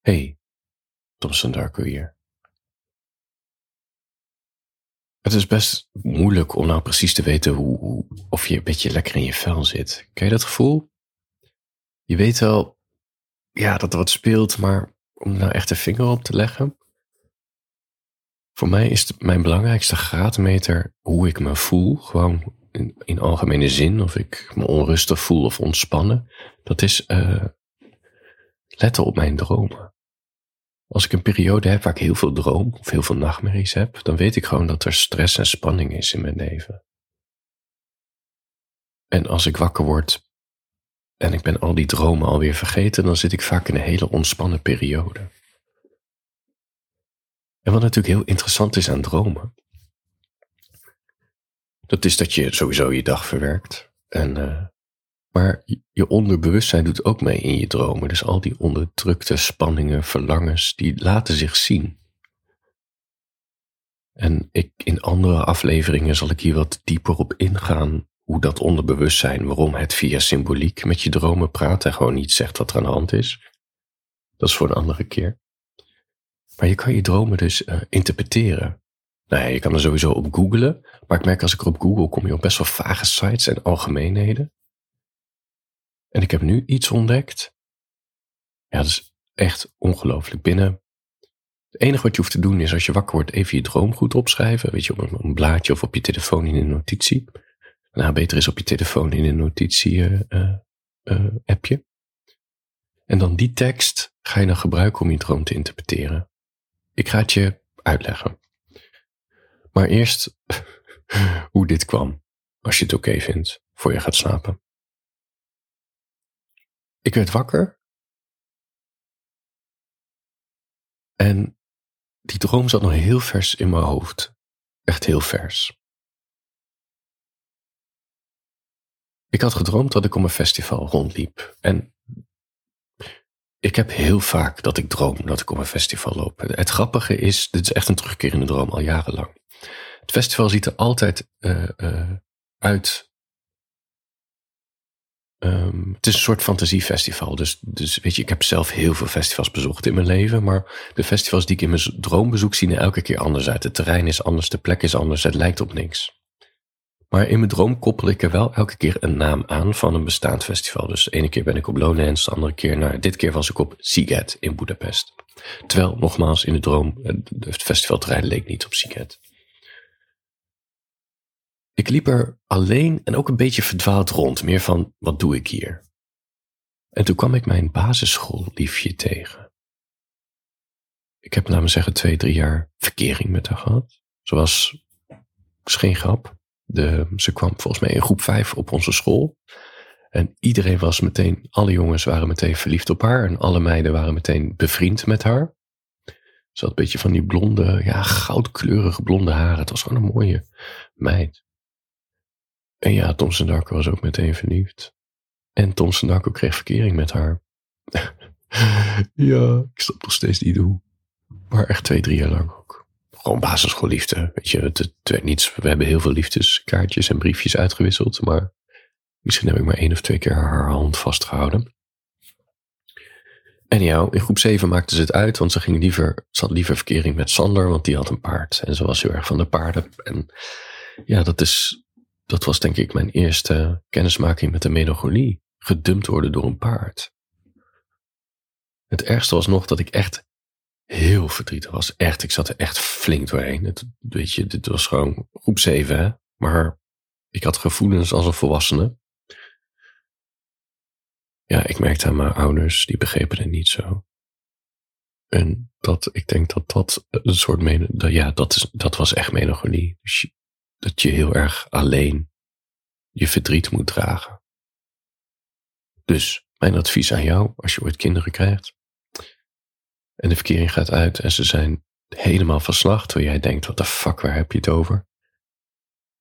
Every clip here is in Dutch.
Hey, Thompson Darko hier. Het is best moeilijk om nou precies te weten hoe, of je een beetje lekker in je vel zit. Ken je dat gevoel? Je weet wel, ja, dat er wat speelt, maar om nou echt de vinger op te leggen. Voor mij is mijn belangrijkste graadmeter hoe ik me voel. Gewoon in, algemene zin, of ik me onrustig voel of ontspannen. Dat is uh, letten op mijn dromen. Als ik een periode heb waar ik heel veel droom of heel veel nachtmerries heb, dan weet ik gewoon dat er stress en spanning is in mijn leven. En als ik wakker word en ik ben al die dromen alweer vergeten, dan zit ik vaak in een hele ontspannen periode. En wat natuurlijk heel interessant is aan dromen, dat is dat je sowieso je dag verwerkt. En uh, maar je onderbewustzijn doet ook mee in je dromen. Dus al die onderdrukte spanningen, verlangens, die laten zich zien. En ik, in andere afleveringen zal ik hier wat dieper op ingaan. Hoe dat onderbewustzijn, waarom het via symboliek met je dromen praat en gewoon niet zegt wat er aan de hand is. Dat is voor een andere keer. Maar je kan je dromen dus uh, interpreteren. Nou ja, je kan er sowieso op googlen. Maar ik merk als ik er op google kom je op best wel vage sites en algemeenheden. En ik heb nu iets ontdekt. Ja, dat is echt ongelooflijk. Binnen. Het enige wat je hoeft te doen is als je wakker wordt even je droom goed opschrijven. Weet je, op een, blaadje of op je telefoon in een notitie. Nou, beter is op je telefoon in een notitie-appje. Uh, uh, en dan die tekst ga je dan gebruiken om je droom te interpreteren. Ik ga het je uitleggen. Maar eerst hoe dit kwam, als je het oké vindt, voor je gaat slapen. Ik werd wakker. En die droom zat nog heel vers in mijn hoofd. Echt heel vers. Ik had gedroomd dat ik om een festival rondliep. En ik heb heel vaak dat ik droom dat ik om een festival loop. Het grappige is, dit is echt een terugkerende droom al jarenlang. Het festival ziet er altijd uh, uh, uit Um, het is een soort fantasiefestival. Dus, dus weet je, ik heb zelf heel veel festivals bezocht in mijn leven. Maar de festivals die ik in mijn droom bezoek zien er elke keer anders uit. Het terrein is anders, de plek is anders, het lijkt op niks. Maar in mijn droom koppel ik er wel elke keer een naam aan van een bestaand festival. Dus de ene keer ben ik op Lowlands, de andere keer, nou, dit keer was ik op Siget in Budapest. Terwijl, nogmaals, in de droom, het festivalterrein leek niet op Siget. Ik liep er alleen en ook een beetje verdwaald rond, meer van wat doe ik hier? En toen kwam ik mijn basisschoolliefje tegen. Ik heb, laten we zeggen, twee, drie jaar verkering met haar gehad. Ze was, is geen grap, de, ze kwam volgens mij in groep vijf op onze school. En iedereen was meteen, alle jongens waren meteen verliefd op haar en alle meiden waren meteen bevriend met haar. Ze had een beetje van die blonde, ja, goudkleurige blonde haren. Het was gewoon een mooie meid. En ja, Thompson Darko was ook meteen verliefd. En Thompson Darko kreeg verkering met haar. ja, ik snap nog steeds niet hoe. Maar echt twee, drie jaar lang ook. Gewoon basisschoolliefde. Weet je, het, het werd niets. We hebben heel veel liefdeskaartjes en briefjes uitgewisseld. Maar misschien heb ik maar één of twee keer haar hand vastgehouden. En ja, in groep 7 maakte ze het uit, want ze ging liever, ze had liever verkering met Sander, want die had een paard. En ze was heel erg van de paarden. En ja, dat is dat was denk ik mijn eerste kennismaking met de melancholie. Gedumpt worden door een paard. Het ergste was nog dat ik echt heel verdrietig was. Echt, ik zat er echt flink doorheen. Het, weet je, dit was gewoon groep 7, hè. Maar ik had gevoelens als een volwassene. Ja, ik merkte aan mijn ouders, die begrepen het niet zo. En dat, ik denk dat dat een soort, dat, ja, dat, is, dat was echt melancholie. Dus dat je heel erg alleen je verdriet moet dragen. Dus mijn advies aan jou, als je ooit kinderen krijgt en de verkering gaat uit en ze zijn helemaal van slag, terwijl jij denkt, wat de fuck, waar heb je het over?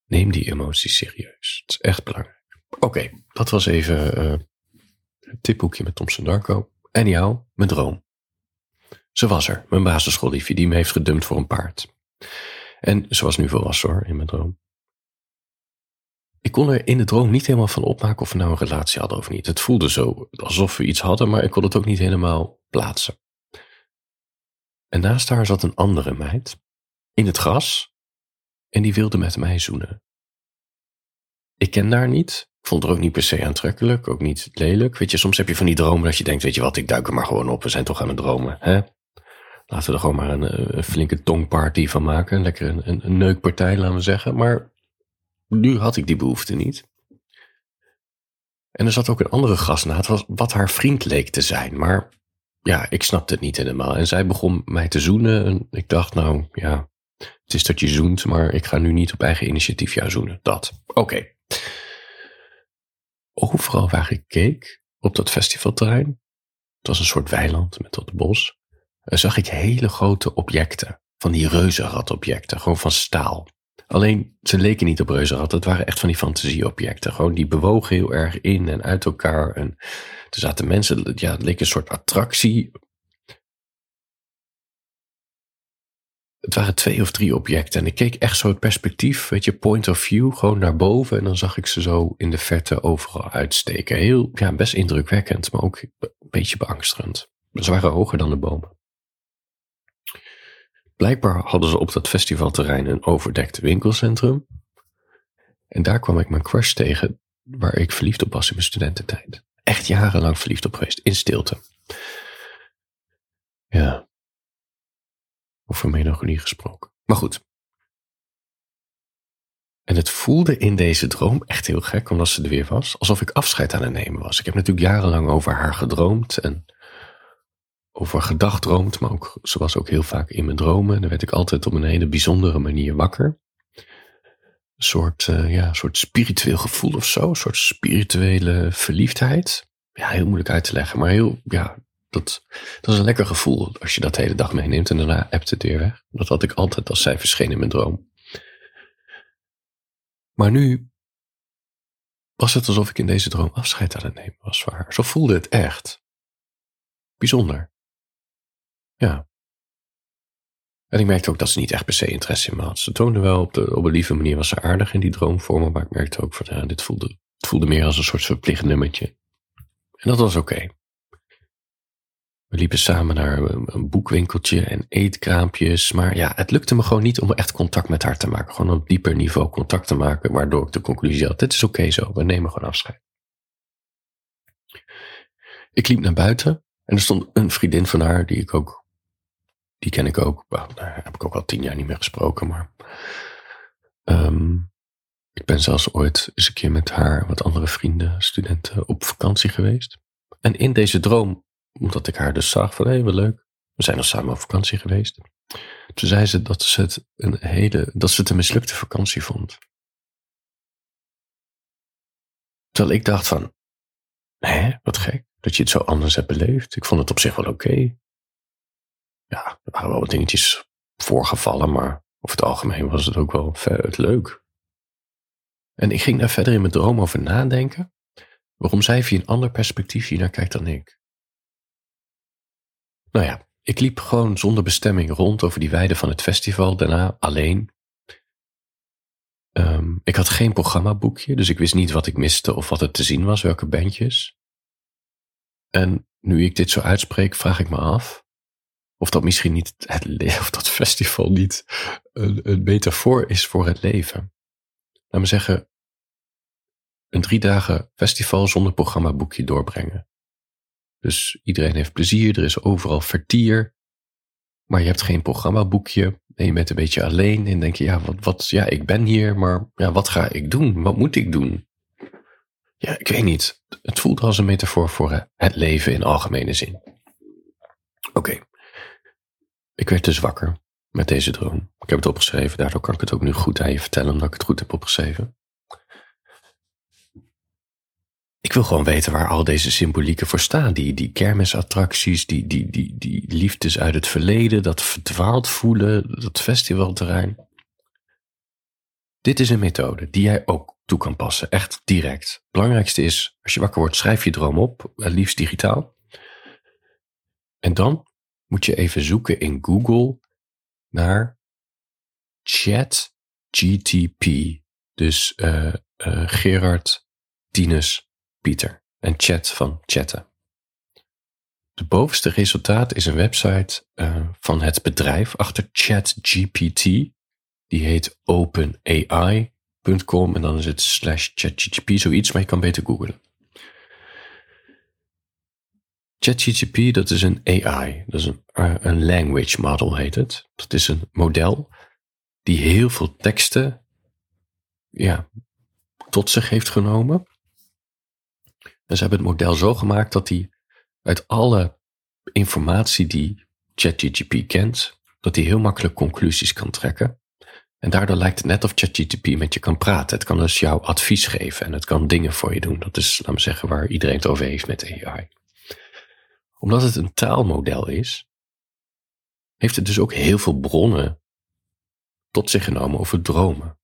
Neem die emoties serieus. Het is echt belangrijk. Oké, dat was even uh, het tipboekje met Thompson Darko. En jou, mijn droom. Ze was er, mijn basisschoolliefje, die me heeft gedumpt voor een paard. En ze was nu volwassen hoor, in mijn droom. Ik kon er in de droom niet helemaal van opmaken of we nou een relatie hadden of niet. Het voelde zo alsof we iets hadden, maar ik kon het ook niet helemaal plaatsen. En naast haar zat een andere meid in het gras en die wilde met mij zoenen. Ik ken haar niet. Ik vond haar ook niet per se aantrekkelijk, ook niet lelijk. Weet je, soms heb je van die dromen dat je denkt, weet je wat, ik duik er maar gewoon op. We zijn toch aan het dromen, hè? Laten we er gewoon maar een, een flinke tongparty van maken. Lekker een, een, een neukpartij, laten we zeggen. Maar nu had ik die behoefte niet. En er zat ook een andere gast naast, wat haar vriend leek te zijn. Maar ja, ik snapte het niet helemaal. En zij begon mij te zoenen. En ik dacht, nou ja, het is dat je zoent, maar ik ga nu niet op eigen initiatief jou zoenen. Dat. Oké. Overal waar ik keek, op dat festivalterrein, het was een soort weiland met dat bos, eh, zag ik hele grote objecten. Van die reuzenradobjecten, gewoon van staal. Alleen, ze leken niet op reuzenrad, het waren echt van die fantasieobjecten. Gewoon, die bewogen heel erg in en uit elkaar. En er zaten mensen, ja, het leek een soort attractie. Het waren twee of drie objecten en ik keek echt zo het perspectief, weet je, point of view, gewoon naar boven. En dan zag ik ze zo in de verte overal uitsteken. Heel, ja, best indrukwekkend, maar ook een beetje beangstigend. Ze waren hoger dan de bomen. Blijkbaar hadden ze op dat festivalterrein een overdekt winkelcentrum. En daar kwam ik mijn crush tegen, waar ik verliefd op was in mijn studententijd. Echt jarenlang verliefd op geweest, in stilte. Ja. Over melancholie gesproken. Maar goed. En het voelde in deze droom echt heel gek, omdat ze er weer was. Alsof ik afscheid aan het nemen was. Ik heb natuurlijk jarenlang over haar gedroomd. En over gedacht droomt, maar ook, ze was ook heel vaak in mijn dromen. En dan werd ik altijd op een hele bijzondere manier wakker. Een soort, uh, ja, soort spiritueel gevoel of zo, een soort spirituele verliefdheid. Ja, heel moeilijk uit te leggen, maar heel, ja, dat, dat is een lekker gevoel als je dat de hele dag meeneemt en daarna hebt het weer weg. Dat had ik altijd als zij verscheen in mijn droom. Maar nu was het alsof ik in deze droom afscheid aan het nemen was haar. Zo voelde het echt. Bijzonder. Ja. En ik merkte ook dat ze niet echt per se interesse in me had. Ze toonde wel op, de, op een lieve manier, was ze aardig in die droomvormen, maar ik merkte ook van, ja, dit voelde, het voelde meer als een soort verplicht nummertje. En dat was oké. We liepen samen naar een boekwinkeltje en eetkraampjes, maar ja, het lukte me gewoon niet om echt contact met haar te maken. Gewoon op dieper niveau contact te maken, waardoor ik de conclusie had, dit is oké zo, we nemen gewoon afscheid. Ik liep naar buiten en er stond een vriendin van haar, die ik ook die ken ik ook. daar heb ik ook al tien jaar niet meer gesproken. Maar um, ik ben zelfs ooit eens een keer met haar, wat andere vrienden, studenten, op vakantie geweest. En in deze droom, omdat ik haar dus zag van hé, hey, wat leuk. We zijn al samen op vakantie geweest. Toen zei ze dat ze het een hele, dat ze mislukte vakantie vond. Terwijl ik dacht van, hè, wat gek, dat je het zo anders hebt beleefd. Ik vond het op zich wel oké ja, er waren wel wat dingetjes voorgevallen, maar over het algemeen was het ook wel leuk. En ik ging daar verder in mijn droom over nadenken, waarom zij via een ander perspectief hier naar kijkt dan ik. Nou ja, ik liep gewoon zonder bestemming rond over die weide van het festival, daarna alleen. Um, ik had geen programmaboekje, dus ik wist niet wat ik miste of wat er te zien was, welke bandjes. En nu ik dit zo uitspreek, vraag ik me af, of dat misschien niet het of dat festival niet een, een metafoor is voor het leven. Laat me zeggen, een drie dagen festival zonder programmaboekje doorbrengen. Dus iedereen heeft plezier, er is overal vertier, maar je hebt geen programmaboekje en je bent een beetje alleen en denk je, ja, wat, wat, ja, ik ben hier, maar ja, wat ga ik doen? Wat moet ik doen? Ja, ik weet niet. Het voelt als een metafoor voor het leven in algemene zin. Oké. Ik werd dus wakker met deze droom. Ik heb het opgeschreven, daardoor kan ik het ook nu goed aan je vertellen, omdat ik het goed heb opgeschreven. Ik wil gewoon weten waar al deze symbolieken voor staan. Die, die kermisattracties, die, die, die, die liefdes uit het verleden, dat verdwaald voelen, dat festivalterrein. Dit is een methode die jij ook toe kan passen, echt direct. Het belangrijkste is, als je wakker wordt, schrijf je droom op, liefst digitaal. En dan moet je even zoeken in Google naar ChatGTP. Dus uh, uh, Gerard, Tinus, Pieter. En chat van chatten. Het bovenste resultaat is een website uh, van het bedrijf achter ChatGPT. Die heet openai.com en dan is het slash ChatGPT zoiets, maar je kan beter googlen. ChatGPT, dat is een AI, dat is een, uh, een language model heet het. Dat is een model die heel veel teksten ja, tot zich heeft genomen. En ze hebben het model zo gemaakt dat hij uit alle informatie die ChatGPT kent, dat hij heel makkelijk conclusies kan trekken. En daardoor lijkt het net of ChatGPT met je kan praten. Het kan dus jouw advies geven en het kan dingen voor je doen. Dat is, laat me zeggen, waar iedereen het over heeft met AI. Omdat het een taalmodel is, heeft het dus ook heel veel bronnen tot zich genomen over dromen.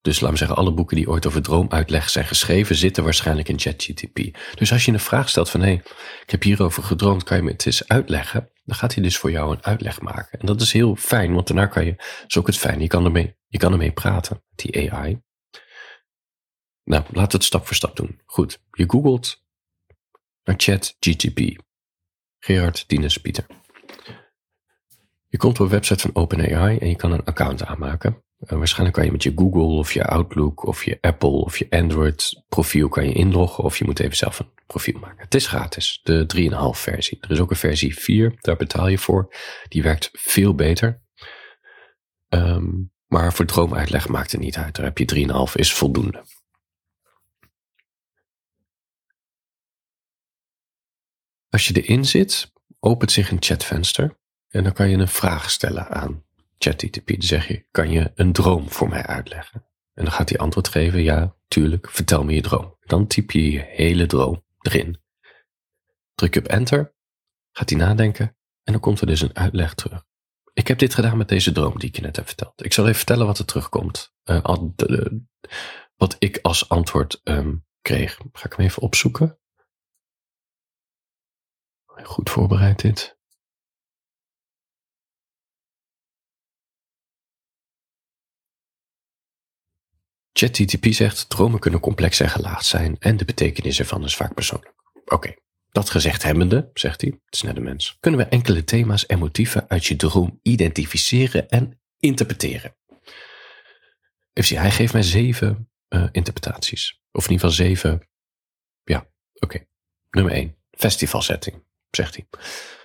Dus laat me zeggen, alle boeken die ooit over droomuitleg zijn geschreven, zitten waarschijnlijk in ChatGTP. Dus als je een vraag stelt van hé, hey, ik heb hierover gedroomd, kan je me het eens uitleggen? Dan gaat hij dus voor jou een uitleg maken. En dat is heel fijn, want daarna kan je, is ook het fijn, je kan ermee, je kan ermee praten, die AI. Nou, laten we het stap voor stap doen. Goed, je googelt naar ChatGTP. Gerard Dienes Pieter. Je komt op een website van OpenAI en je kan een account aanmaken. Uh, waarschijnlijk kan je met je Google of je Outlook of je Apple of je Android profiel kan je inloggen of je moet even zelf een profiel maken. Het is gratis, de 3,5 versie. Er is ook een versie 4, daar betaal je voor. Die werkt veel beter. Um, maar voor droomuitleg maakt het niet uit. Daar heb je 3,5 is voldoende. Als je erin zit, opent zich een chatvenster en dan kan je een vraag stellen aan ChatGPT. Dan zeg je, kan je een droom voor mij uitleggen? En dan gaat hij antwoord geven, ja, tuurlijk, vertel me je droom. Dan typ je je hele droom erin. Druk je op enter, gaat hij nadenken en dan komt er dus een uitleg terug. Ik heb dit gedaan met deze droom die ik je net heb verteld. Ik zal even vertellen wat er terugkomt. Uh, wat ik als antwoord um, kreeg. Ga ik hem even opzoeken. Goed voorbereid dit. ChatGTP zegt, dromen kunnen complex en gelaagd zijn en de betekenis ervan is vaak persoonlijk. Oké, dat gezegd hebbende, zegt hij, het is net een mens, kunnen we enkele thema's en motieven uit je droom identificeren en interpreteren. Hij geeft mij zeven uh, interpretaties. Of in ieder geval zeven, ja, oké. Nummer één, festivalsetting, zegt hij.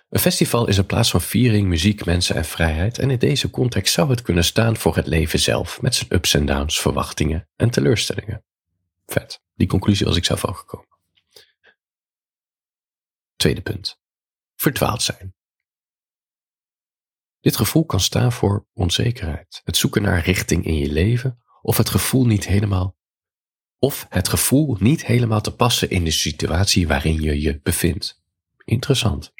Een festival is een plaats van viering, muziek, mensen en vrijheid en in deze context zou het kunnen staan voor het leven zelf, met zijn ups en downs, verwachtingen en teleurstellingen. Vet. Die conclusie was ik zelf al gekomen. Tweede punt. Verdwaald zijn. Dit gevoel kan staan voor onzekerheid, het zoeken naar richting in je leven of het gevoel niet helemaal of het gevoel niet helemaal te passen in de situatie waarin je je bevindt. Interessant.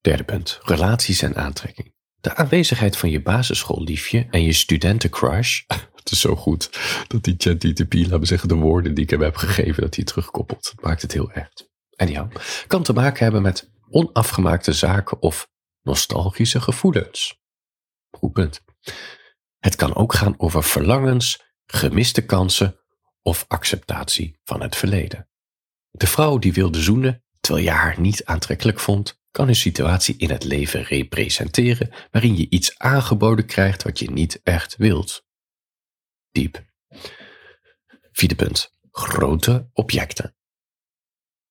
Derde punt, relaties en aantrekking. De aanwezigheid van je basisschoolliefje en je studentencrush. Het is zo goed dat die ChatGPT, laten we zeggen, de woorden die ik hem heb gegeven, dat hij terugkoppelt. Dat maakt het heel echt. En ja, kan te maken hebben met onafgemaakte zaken of nostalgische gevoelens. Goed punt. Het kan ook gaan over verlangens, gemiste kansen of acceptatie van het verleden. De vrouw die wilde zoenen terwijl je haar niet aantrekkelijk vond, kan een situatie in het leven representeren waarin je iets aangeboden krijgt wat je niet echt wilt. Diep. Vierde punt. Grote objecten.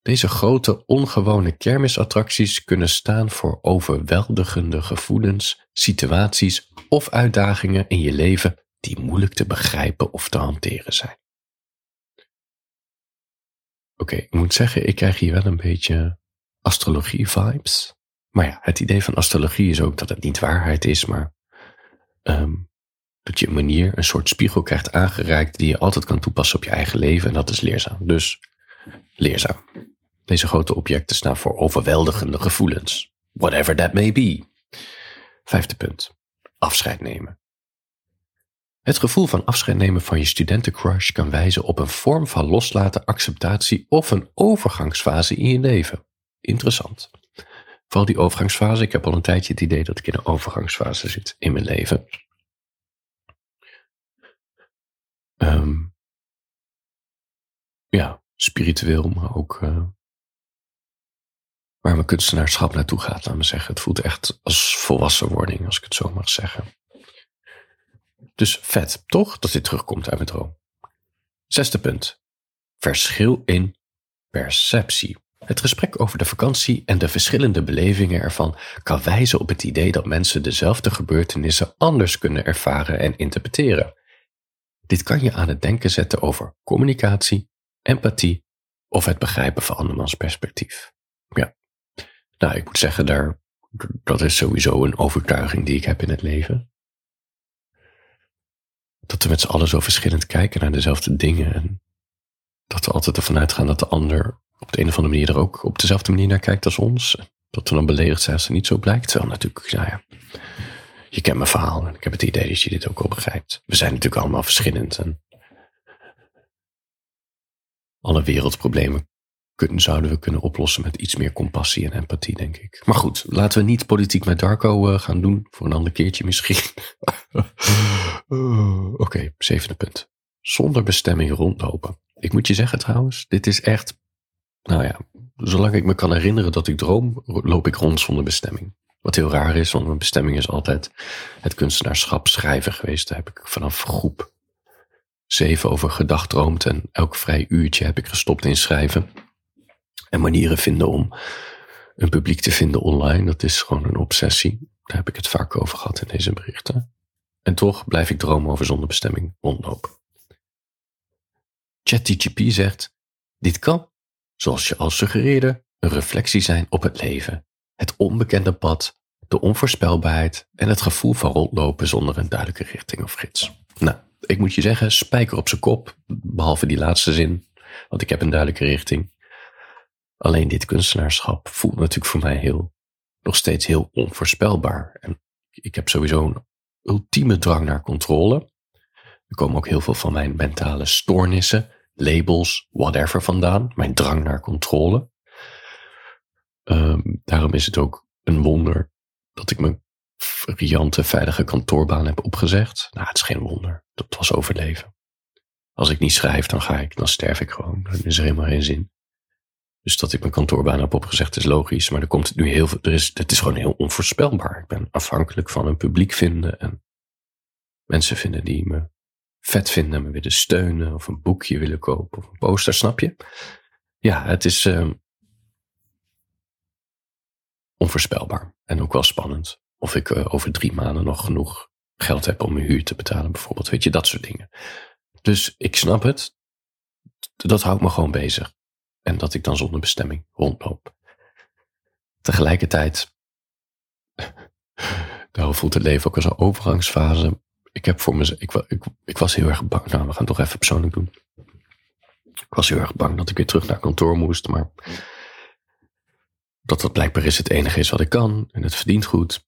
Deze grote ongewone kermisattracties kunnen staan voor overweldigende gevoelens, situaties of uitdagingen in je leven die moeilijk te begrijpen of te hanteren zijn. Oké, ik moet zeggen, ik krijg hier wel een beetje astrologie-vibes. Maar ja, het idee van astrologie is ook dat het niet waarheid is, maar um, dat je een manier, een soort spiegel krijgt aangereikt die je altijd kan toepassen op je eigen leven en dat is leerzaam. Dus leerzaam. Deze grote objecten staan voor overweldigende gevoelens. Whatever that may be. Vijfde punt. Afscheid nemen. Het gevoel van afscheid nemen van je studentencrush kan wijzen op een vorm van loslaten, acceptatie of een overgangsfase in je leven interessant. Vooral die overgangsfase. Ik heb al een tijdje het idee dat ik in een overgangsfase zit in mijn leven. Um, ja, spiritueel, maar ook uh, waar mijn kunstenaarschap naartoe gaat, laat me zeggen. Het voelt echt als volwassenwording, als ik het zo mag zeggen. Dus vet, toch? Dat dit terugkomt uit mijn droom. Zesde punt. Verschil in perceptie. Het gesprek over de vakantie en de verschillende belevingen ervan kan wijzen op het idee dat mensen dezelfde gebeurtenissen anders kunnen ervaren en interpreteren. Dit kan je aan het denken zetten over communicatie, empathie of het begrijpen van andermans perspectief. Ja, nou, ik moet zeggen, daar, dat is sowieso een overtuiging die ik heb in het leven. Dat we met z'n allen zo verschillend kijken naar dezelfde dingen en dat we altijd ervan uitgaan dat de ander op de een of andere manier er ook op dezelfde manier naar kijkt als ons. Dat we dan beledigd zijn als het niet zo blijkt. Terwijl natuurlijk, nou ja, je kent mijn verhaal en ik heb het idee dat je dit ook al begrijpt. We zijn natuurlijk allemaal verschillend en alle wereldproblemen kunnen, zouden we kunnen oplossen met iets meer compassie en empathie, denk ik. Maar goed, laten we niet politiek met Darko uh, gaan doen. Voor een ander keertje misschien. uh, Oké, okay, zevende punt. Zonder bestemming rondlopen. Ik moet je zeggen trouwens, dit is echt nou ja, zolang ik me kan herinneren dat ik droom, loop ik rond zonder bestemming. Wat heel raar is, want mijn bestemming is altijd het kunstenaarschap schrijven geweest. Daar heb ik vanaf groep zeven over gedacht droomd en elk vrij uurtje heb ik gestopt in schrijven. En manieren vinden om een publiek te vinden online, dat is gewoon een obsessie. Daar heb ik het vaak over gehad in deze berichten. En toch blijf ik dromen over zonder bestemming rondlopen. ChatGPT zegt, dit kan zoals je al suggereerde, een reflectie zijn op het leven, het onbekende pad, de onvoorspelbaarheid en het gevoel van rondlopen zonder een duidelijke richting of gids. Nou, ik moet je zeggen, spijker op zijn kop, behalve die laatste zin, want ik heb een duidelijke richting. Alleen dit kunstenaarschap voelt natuurlijk voor mij heel, nog steeds heel onvoorspelbaar. En ik heb sowieso een ultieme drang naar controle. Er komen ook heel veel van mijn mentale stoornissen labels, whatever vandaan. Mijn drang naar controle. Um, daarom is het ook een wonder dat ik mijn riante, veilige kantoorbaan heb opgezegd. Nou, het is geen wonder. Dat was overleven. Als ik niet schrijf, dan ga ik, dan sterf ik gewoon. Dan is er helemaal geen zin. Dus dat ik mijn kantoorbaan heb opgezegd is logisch. Maar er komt nu heel veel. Er is, het is gewoon heel onvoorspelbaar. Ik ben afhankelijk van een publiek vinden en mensen vinden die me vet vinden, me willen steunen of een boekje willen kopen of een poster, snap je? Ja, het is uh, onvoorspelbaar en ook wel spannend. Of ik uh, over drie maanden nog genoeg geld heb om mijn huur te betalen, bijvoorbeeld. Weet je, dat soort dingen. Dus ik snap het. Dat houdt me gewoon bezig. En dat ik dan zonder bestemming rondloop. Tegelijkertijd, daarom voelt het leven ook als een overgangsfase ik heb voor me, ik, ik, ik was heel erg bang. Nou, we gaan het toch even persoonlijk doen. Ik was heel erg bang dat ik weer terug naar kantoor moest, maar dat dat blijkbaar is het enige is wat ik kan en het verdient goed.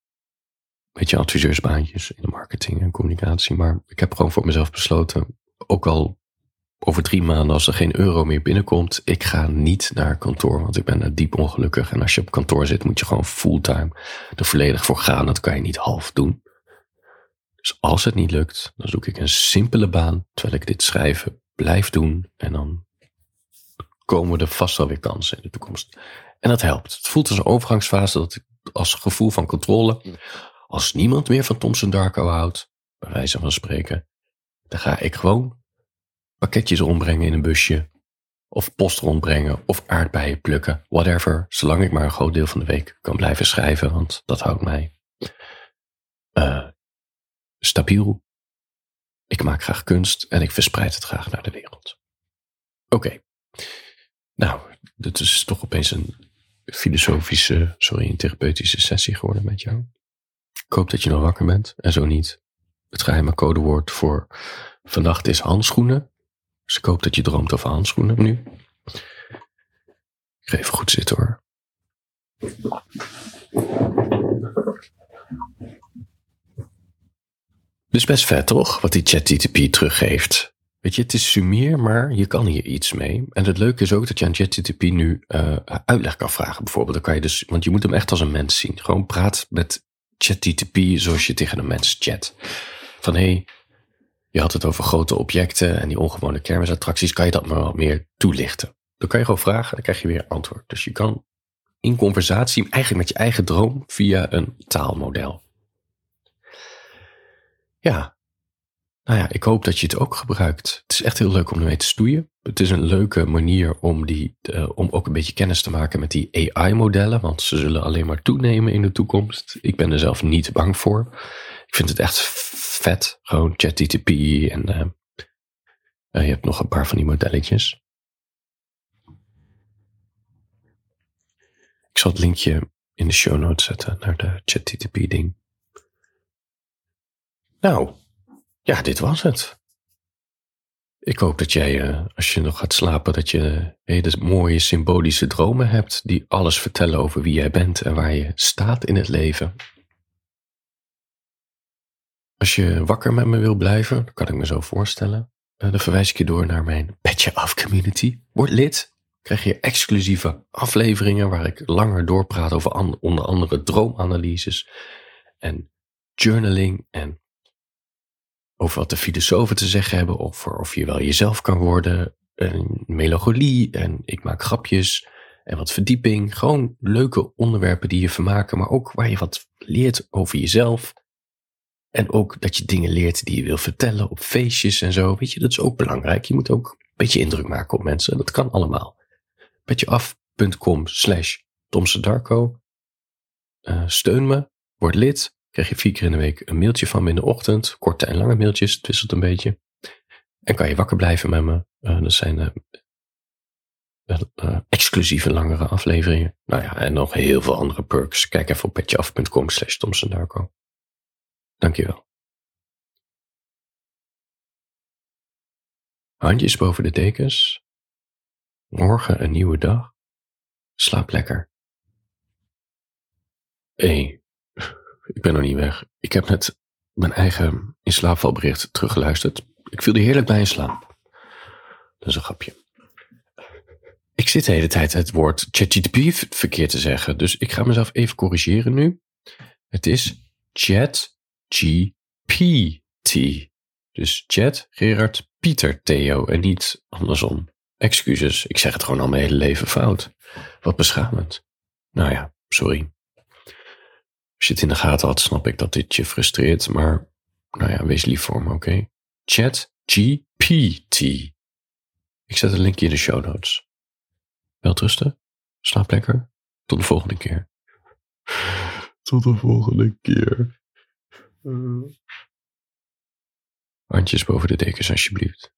Weet je, adviseursbaantjes in de marketing en communicatie. Maar ik heb gewoon voor mezelf besloten, ook al over drie maanden als er geen euro meer binnenkomt, ik ga niet naar kantoor, want ik ben diep ongelukkig. En als je op kantoor zit, moet je gewoon fulltime er volledig voor gaan. Dat kan je niet half doen. Dus als het niet lukt, dan zoek ik een simpele baan terwijl ik dit schrijven blijf doen. En dan komen er vast wel weer kansen in de toekomst. En dat helpt. Het voelt als een overgangsfase dat ik als gevoel van controle. Als niemand meer van Thomson Darko houdt, bij wijze van spreken, dan ga ik gewoon pakketjes rondbrengen in een busje. Of post rondbrengen, of aardbeien plukken, whatever. Zolang ik maar een groot deel van de week kan blijven schrijven, want dat houdt mij uh, stabiel. Ik maak graag kunst en ik verspreid het graag naar de wereld. Oké. Nou, dit is toch opeens een filosofische, sorry, een therapeutische sessie geworden met jou. Ik hoop dat je nog wakker bent. En zo niet. Het geheime codewoord voor vannacht is handschoenen. Dus ik hoop dat je droomt over handschoenen nu. Ik ga even goed zitten hoor. Dus best vet toch, wat die ChatGTP teruggeeft. Weet je, het is sumier, maar je kan hier iets mee. En het leuke is ook dat je aan ChatGTP nu uh, uitleg kan vragen. Bijvoorbeeld, dan kan je dus, want je moet hem echt als een mens zien. Gewoon praat met ChatGTP zoals je tegen een mens chat. Van hé, hey, je had het over grote objecten en die ongewone kermisattracties. Kan je dat maar wat meer toelichten? Dan kan je gewoon vragen en dan krijg je weer antwoord. Dus je kan in conversatie, eigenlijk met je eigen droom, via een taalmodel. Ja, nou ja, ik hoop dat je het ook gebruikt. Het is echt heel leuk om ermee te stoeien. Het is een leuke manier om, die, uh, om ook een beetje kennis te maken met die AI-modellen, want ze zullen alleen maar toenemen in de toekomst. Ik ben er zelf niet bang voor. Ik vind het echt vet, gewoon ChatGTP en uh, uh, je hebt nog een paar van die modelletjes. Ik zal het linkje in de show notes zetten naar de ChatGTP-ding. Nou, ja, dit was het. Ik hoop dat jij, uh, als je nog gaat slapen, dat je hele mooie symbolische dromen hebt die alles vertellen over wie jij bent en waar je staat in het leven. Als je wakker met me wil blijven, dat kan ik me zo voorstellen, uh, dan verwijs ik je door naar mijn Petje Af community. Word lid, krijg je exclusieve afleveringen waar ik langer doorpraat over onder andere droomanalyses en journaling en over wat de filosofen te zeggen hebben, of of je wel jezelf kan worden, een melancholie en ik maak grapjes en wat verdieping. Gewoon leuke onderwerpen die je vermaken, maar ook waar je wat leert over jezelf. En ook dat je dingen leert die je wil vertellen op feestjes en zo. Weet je, dat is ook belangrijk. Je moet ook een beetje indruk maken op mensen. Dat kan allemaal. Petjeaf.com slash Tomse Uh, steun me, word lid krijg je vier keer in de week een mailtje van me in de ochtend. Korte en lange mailtjes, het wisselt een beetje. En kan je wakker blijven met me. Uh, dat zijn uh, uh, exclusieve langere afleveringen. Nou ja, en nog heel veel andere perks. Kijk even op petjeaf.com slash Tomsendarko. Dankjewel. Handjes boven de dekens. Morgen een nieuwe dag. Slaap lekker. 1. Ik ben nog niet weg. Ik heb net mijn eigen in slaapvalbericht teruggeluisterd. Ik viel er heerlijk bij in slaap. Dat is een grapje. Ik zit de hele tijd het woord ChatGPT verkeerd te zeggen. Dus ik ga mezelf even corrigeren nu. Het is ChatGPT. Dus Chat, Gerard, Pieter, Theo en niet andersom. Excuses, ik zeg het gewoon al mijn hele leven fout. Wat beschamend. Nou ja, sorry. Als je het in de gaten had, snap ik dat dit je frustreert, maar nou ja, wees lief voor me, oké? Chat GPT. Ik zet een linkje in de show notes. Welterusten, slaap lekker, tot de volgende keer. Tot de volgende keer. Handjes boven de dekens, alsjeblieft.